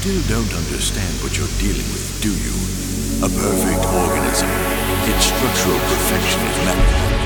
still don't understand what you're dealing with, do you? A perfect organism. Its structural perfection is magnificent.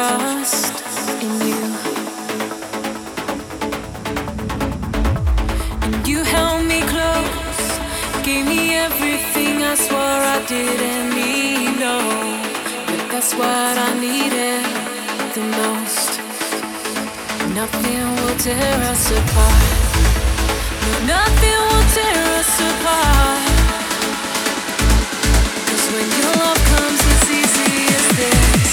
trust in you. And you held me close, gave me everything I swore I didn't need. No, but that's what I needed the most. Nothing will tear us apart. No, nothing will tear us apart. When your love comes, it's easy as this.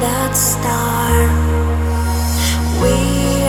that star. We